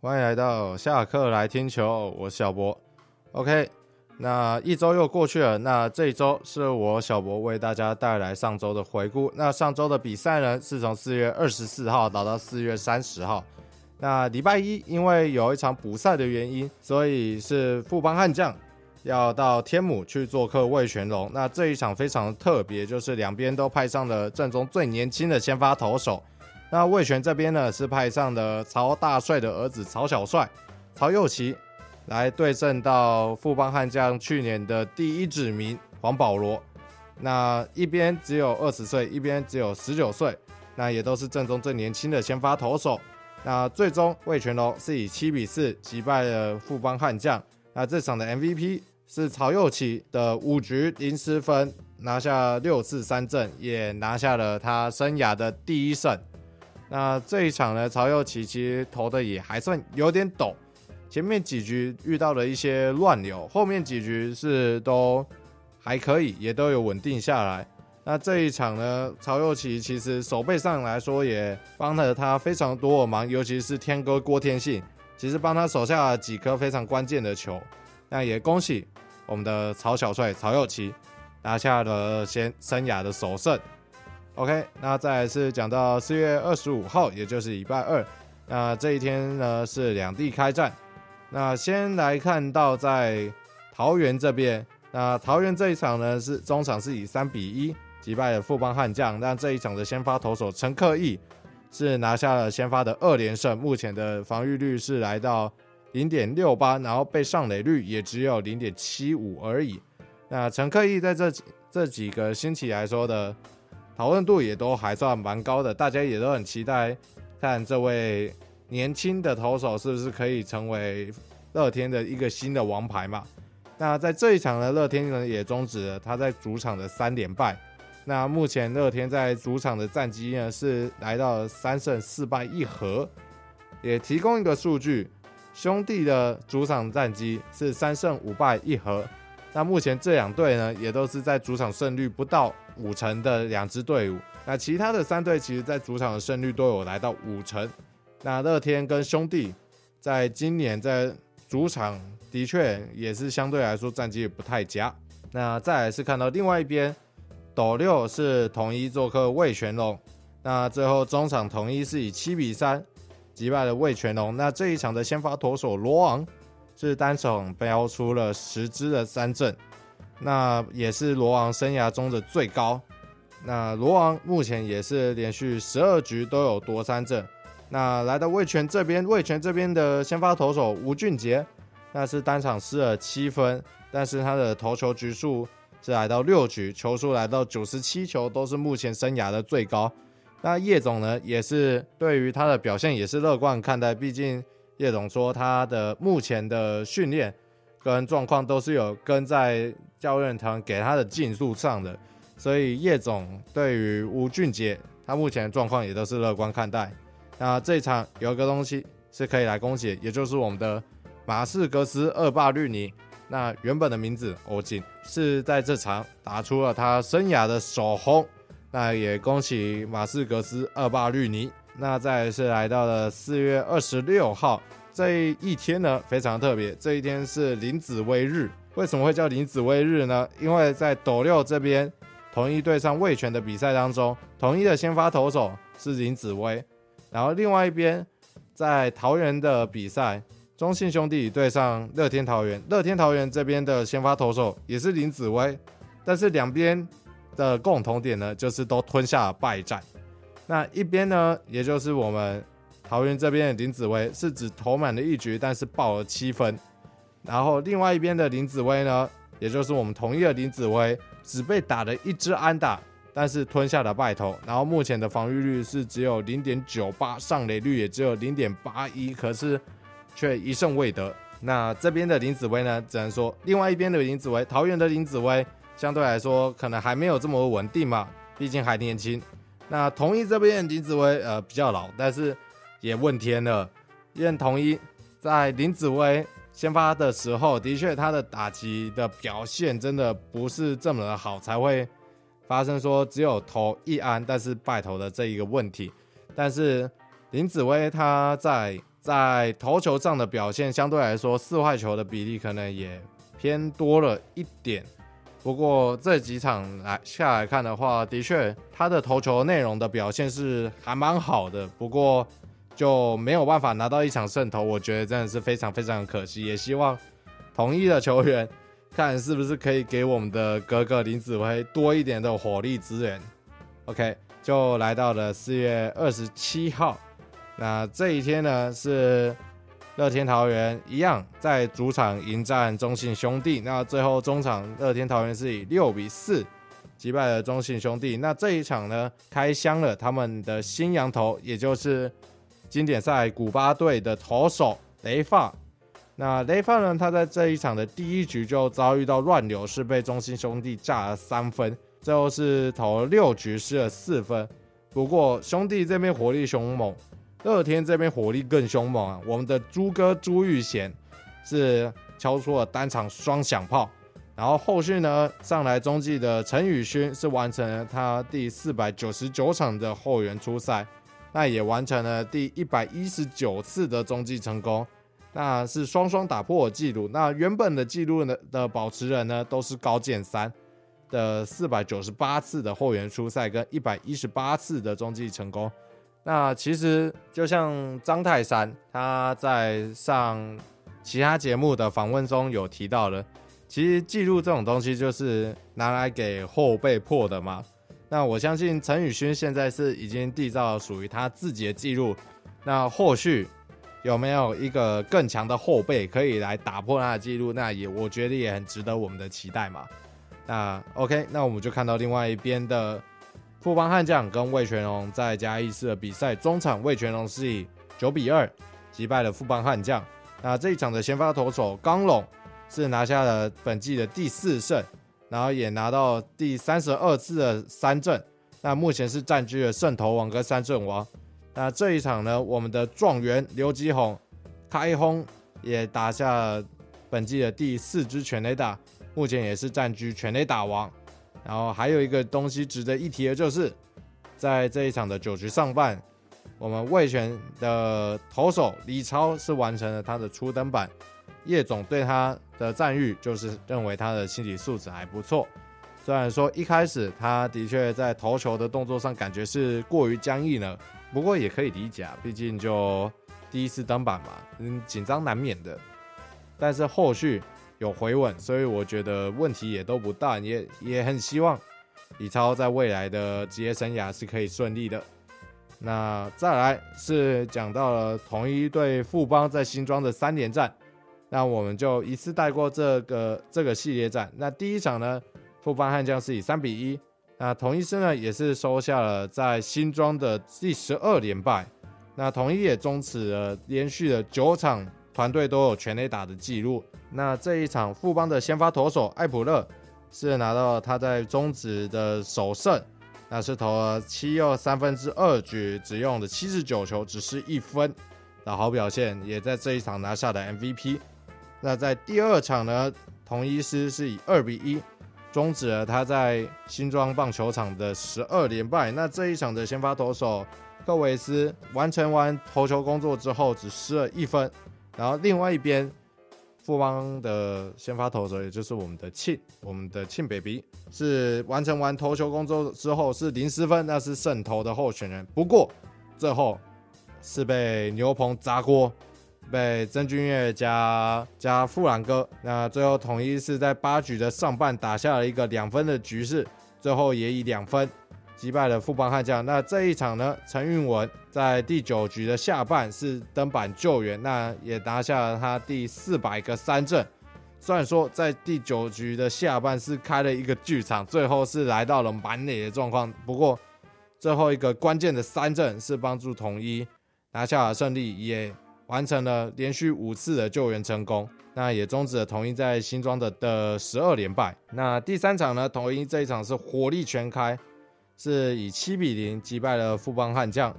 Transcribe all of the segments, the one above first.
欢迎来到下课来听球，我是小博。OK，那一周又过去了，那这一周是我小博为大家带来上周的回顾。那上周的比赛呢，是从四月二十四号打到四月三十号。那礼拜一因为有一场补赛的原因，所以是富邦悍将要到天母去做客味全龙。那这一场非常特别，就是两边都派上了阵中最年轻的先发投手。那魏全这边呢，是派上的曹大帅的儿子曹小帅，曹祐齐来对阵到富邦悍将去年的第一指名黄保罗。那一边只有二十岁，一边只有十九岁，那也都是阵中最年轻的先发投手。那最终魏全龙是以七比四击败了富邦悍将。那这场的 MVP 是曹祐齐的五局零失分，拿下六次三振，也拿下了他生涯的第一胜。那这一场呢，曹佑齐其实投的也还算有点抖，前面几局遇到了一些乱流，后面几局是都还可以，也都有稳定下来。那这一场呢，曹佑齐其实手背上来说也帮了他非常多的忙，尤其是天哥郭天信，其实帮他守下了几颗非常关键的球。那也恭喜我们的曹小帅曹佑齐拿下了先生涯的首胜。OK，那再来是讲到四月二十五号，也就是礼拜二。那这一天呢是两地开战。那先来看到在桃园这边，那桃园这一场呢是中场是以三比一击败了富邦悍将。那这一场的先发投手陈克义是拿下了先发的二连胜，目前的防御率是来到零点六八，然后被上垒率也只有零点七五而已。那陈克义在这这几个星期来说的。讨论度也都还算蛮高的，大家也都很期待看这位年轻的投手是不是可以成为乐天的一个新的王牌嘛？那在这一场呢，乐天呢也终止了他在主场的三连败。那目前乐天在主场的战绩呢是来到了三胜四败一和，也提供一个数据，兄弟的主场战绩是三胜五败一和。那目前这两队呢也都是在主场胜率不到。五成的两支队伍，那其他的三队其实在主场的胜率都有来到五成。那乐天跟兄弟在今年在主场的确也是相对来说战绩不太佳。那再来是看到另外一边，斗六是统一做客味全龙，那最后中场统一是以七比三击败了味全龙。那这一场的先发投手罗昂是单场飙出了十支的三振。那也是罗王生涯中的最高。那罗王目前也是连续十二局都有夺三振。那来到魏全这边，味全这边的先发投手吴俊杰，那是单场失了七分，但是他的投球局数是来到六局，球数来到九十七球，都是目前生涯的最高。那叶总呢，也是对于他的表现也是乐观看待，毕竟叶总说他的目前的训练跟状况都是有跟在。教练团给他的进度上的，所以叶总对于吴俊杰他目前的状况也都是乐观看待。那这一场有一个东西是可以来恭喜，也就是我们的马士格斯恶霸绿尼。那原本的名字欧锦是在这场打出了他生涯的首轰。那也恭喜马士格斯恶霸绿尼。那再是来到了四月二十六号这一天呢，非常特别，这一天是林子崴日。为什么会叫林子崴日呢？因为在斗六这边统一对上味全的比赛当中，统一的先发投手是林子崴，然后另外一边在桃园的比赛，中信兄弟对上乐天桃园，乐天桃园这边的先发投手也是林子崴，但是两边的共同点呢，就是都吞下了败战。那一边呢，也就是我们桃园这边的林子薇是只投满了一局，但是爆了七分。然后另外一边的林子薇呢，也就是我们同一的林子薇，只被打了一支安打，但是吞下了败投。然后目前的防御率是只有零点九八，上垒率也只有零点八一，可是却一胜未得。那这边的林子薇呢，只能说另外一边的林子薇，桃园的林子薇相对来说可能还没有这么稳定嘛，毕竟还年轻。那同一这边林子崴呃比较老，但是也问天了，因为同一在林子崴。先发的时候，的确他的打击的表现真的不是这么的好，才会发生说只有投一安，但是败投的这一个问题。但是林子崴他在在投球上的表现相对来说，四坏球的比例可能也偏多了一点。不过这几场来下来看的话，的确他的投球内容的表现是还蛮好的。不过就没有办法拿到一场胜投，我觉得真的是非常非常可惜。也希望同一的球员看是不是可以给我们的哥哥林子崴多一点的火力支援。OK，就来到了四月二十七号，那这一天呢是。乐天桃园一样在主场迎战中信兄弟，那最后中场乐天桃园是以六比四击败了中信兄弟。那这一场呢，开箱了他们的新洋投，也就是经典赛古巴队的投手雷发。那雷发呢，他在这一场的第一局就遭遇到乱流，是被中信兄弟炸了三分，最后是投了六局失了四分。不过兄弟这边火力凶猛。乐天这边火力更凶猛啊！我们的朱哥朱玉贤是敲出了单场双响炮，然后后续呢上来中继的陈宇勋是完成了他第四百九十九场的后援出赛，那也完成了第一百一十九次的中继成功，那是双双打破了纪录。那原本的记录呢的保持人呢都是高建三的四百九十八次的后援出赛跟一百一十八次的中继成功。那其实就像张泰山他在上其他节目的访问中有提到的，其实记录这种东西就是拿来给后辈破的嘛。那我相信陈宇勋现在是已经缔造属于他自己的记录，那后续有没有一个更强的后辈可以来打破他的记录？那也我觉得也很值得我们的期待嘛。那 OK，那我们就看到另外一边的。富邦悍将跟魏全龙在嘉义市的比赛，中场魏全龙是以九比二击败了富邦悍将。那这一场的先发投手刚龙是拿下了本季的第四胜，然后也拿到第三十二次的三振。那目前是占据了胜投王跟三振王。那这一场呢，我们的状元刘基宏开轰也打下了本季的第四支全垒打，目前也是占据全垒打王。然后还有一个东西值得一提的就是，在这一场的九局上半，我们味全的投手李超是完成了他的初登板。叶总对他的赞誉就是认为他的心理素质还不错。虽然说一开始他的确在投球的动作上感觉是过于僵硬了，不过也可以理解啊，毕竟就第一次登板嘛，嗯，紧张难免的。但是后续。有回稳，所以我觉得问题也都不大，也也很希望李超在未来的职业生涯是可以顺利的。那再来是讲到了同一队富邦在新庄的三连战，那我们就一次带过这个这个系列战。那第一场呢，富邦悍将是以三比一，那同一狮呢也是收下了在新庄的第十二连败，那同一也终止了连续的九场团队都有全垒打的记录。那这一场富邦的先发投手艾普勒是拿到他在中职的首胜，那是投了七又三分之二局，只用了七十九球，只失一分的好表现，也在这一场拿下的 MVP。那在第二场呢，同一师是以二比一终止了他在新庄棒球场的十二连败。那这一场的先发投手克维斯完成完投球工作之后，只失了一分，然后另外一边。富邦的先发投手，也就是我们的庆，我们的庆 baby，是完成完投球工作之后是零失分，那是胜投的候选人。不过最后是被牛棚砸锅，被曾峻岳加加富兰哥。那最后统一是在八局的上半打下了一个两分的局势，最后也以两分。击败了富邦悍将。那这一场呢，陈韵文在第九局的下半是登板救援，那也拿下了他第四百个三振。虽然说在第九局的下半是开了一个剧场，最后是来到了满垒的状况。不过最后一个关键的三振是帮助统一拿下了胜利，也完成了连续五次的救援成功。那也终止了统一在新庄的的十二连败。那第三场呢，统一这一场是火力全开。是以七比零击败了富邦悍将。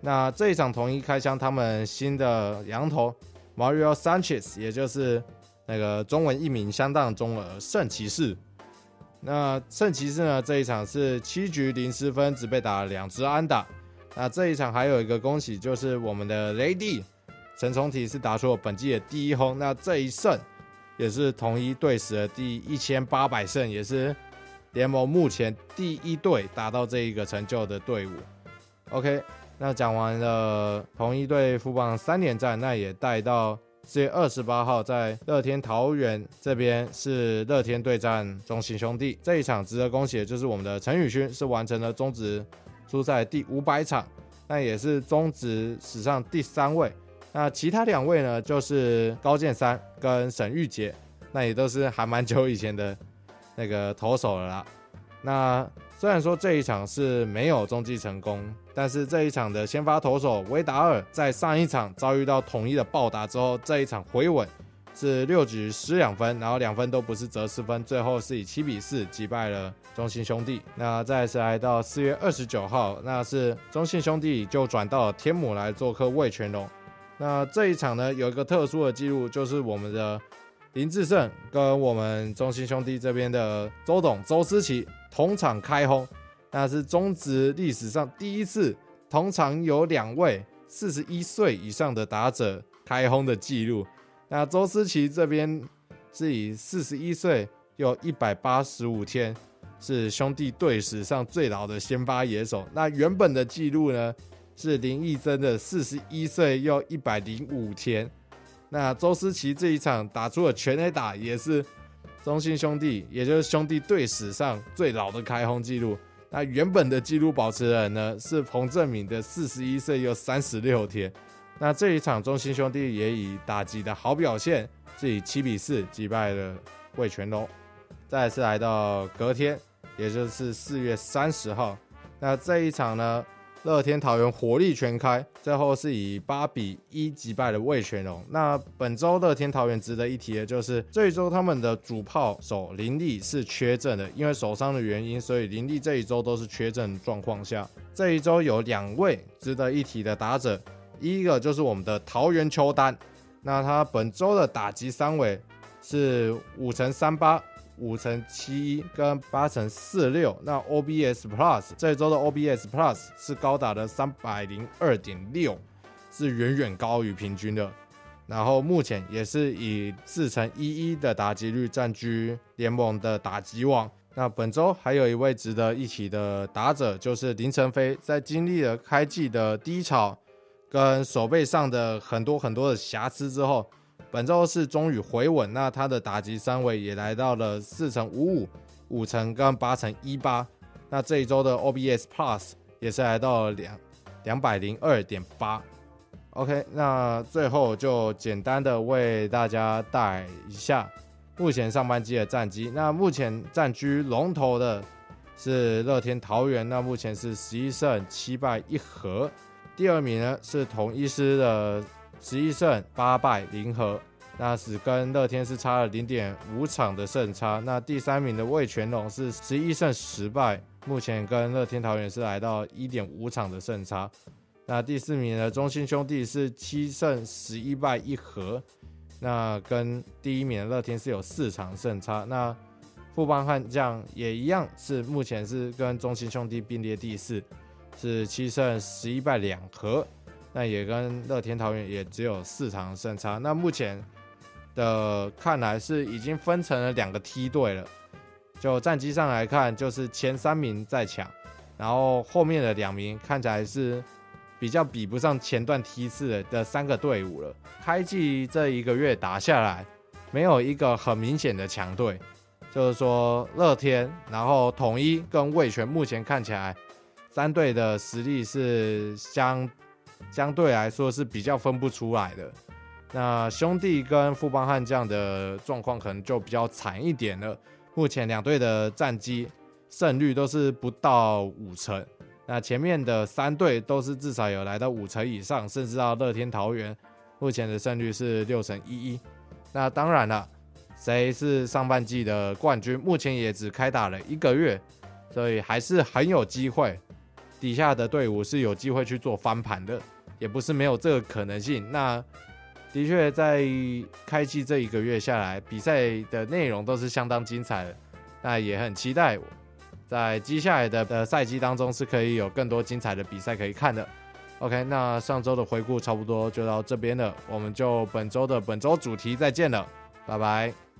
那这一场统一开箱，他们新的羊头 Mario Sanchez，也就是那个中文译名相当中的圣骑士。那圣骑士呢，这一场是七局零失分，只被打了两支安打。那这一场还有一个恭喜，就是我们的雷帝陈聪体是打出了本季的第一轰。那这一胜也是统一队史的第一千八百胜，也是联盟目前第一队达到这一个成就的队伍。OK，那讲完了同一队富邦三连战，那也带到。四月二十八号，在乐天桃园这边是乐天对战中信兄弟这一场，值得恭喜的就是我们的陈宇勋是完成了中职出赛第五百场，那也是中职史上第三位。那其他两位呢，就是高建三跟沈玉杰，那也都是还蛮久以前的那个投手了啦。那虽然说这一场是没有中继成功，但是这一场的先发投手维达尔在上一场遭遇到统一的暴打之后，这一场回稳是六局失两分，然后两分都不是责失分，最后是以七比四击败了中信兄弟。那再次来到四月二十九号，那是中信兄弟就转到了天母来做客味全龙。那这一场呢，有一个特殊的记录，就是我们的林志胜跟我们中兴兄弟这边的周董周思齐。同场开轰，那是中职历史上第一次同场有两位四十一岁以上的打者开轰的记录。那周思齐这边是以四十一岁又一百八十五天，是兄弟队史上最老的先发野手。那原本的记录呢是林义珍的四十一岁又一百零五天。那周思齐这一场打出了全垒打，也是。中信兄弟，也就是兄弟队史上最老的开轰记录。那原本的纪录保持人呢是彭政闵的四十一岁又三十六天。那这一场中信兄弟也以打击的好表现，是以七比四击败了魏全龙。再次来到隔天，也就是四月三十号。那这一场呢？乐天桃园火力全开，最后是以八比一击败了味全龙。那本周乐天桃园值得一提的就是这一周他们的主炮手林立是缺阵的，因为手伤的原因，所以林立这一周都是缺阵状况下。这一周有两位值得一提的打者，一个就是我们的桃园邱丹，那他本周的打击三围是五成三八。五乘七一跟八乘四六，那 OBS Plus 这周的 OBS Plus 是高达的三百零二点六，是远远高于平均的。然后目前也是以四乘一一的打击率占据联盟的打击王。那本周还有一位值得一提的打者，就是林承飞，在经历了开季的低潮跟手背上的很多很多的瑕疵之后。本周是终于回稳，那他的打击三围也来到了四成五五、五成跟八成一八。那这一周的 OBS Plus 也是来到了两两百零二点八。OK，那最后就简单的为大家带一下目前上半季的战绩。那目前占据龙头的是乐天桃园，那目前是十一胜七败一和。第二名呢是同一师的。十一胜八败零和，那是跟乐天是差了零点五场的胜差。那第三名的味全龙是十一胜十败，目前跟乐天桃园是来到一点五场的胜差。那第四名的中心兄弟是七胜十一败一和，那跟第一名的乐天是有四场胜差。那富邦悍将也一样，是目前是跟中心兄弟并列第四，是七胜十一败两和。那也跟乐天桃园也只有四场胜差。那目前的看来是已经分成了两个梯队了。就战绩上来看，就是前三名在抢，然后后面的两名看起来是比较比不上前段梯次的的三个队伍了。开季这一个月打下来，没有一个很明显的强队，就是说乐天，然后统一跟味全，目前看起来三队的实力是相。相对来说是比较分不出来的，那兄弟跟富邦悍将的状况可能就比较惨一点了。目前两队的战绩胜率都是不到五成，那前面的三队都是至少有来到五成以上，甚至到乐天桃园，目前的胜率是六成一一。那当然了，谁是上半季的冠军，目前也只开打了一个月，所以还是很有机会。底下的队伍是有机会去做翻盘的，也不是没有这个可能性。那的确在开季这一个月下来，比赛的内容都是相当精彩的。那也很期待，在接下来的的赛季当中是可以有更多精彩的比赛可以看的。OK，那上周的回顾差不多就到这边了，我们就本周的本周主题再见了，拜拜。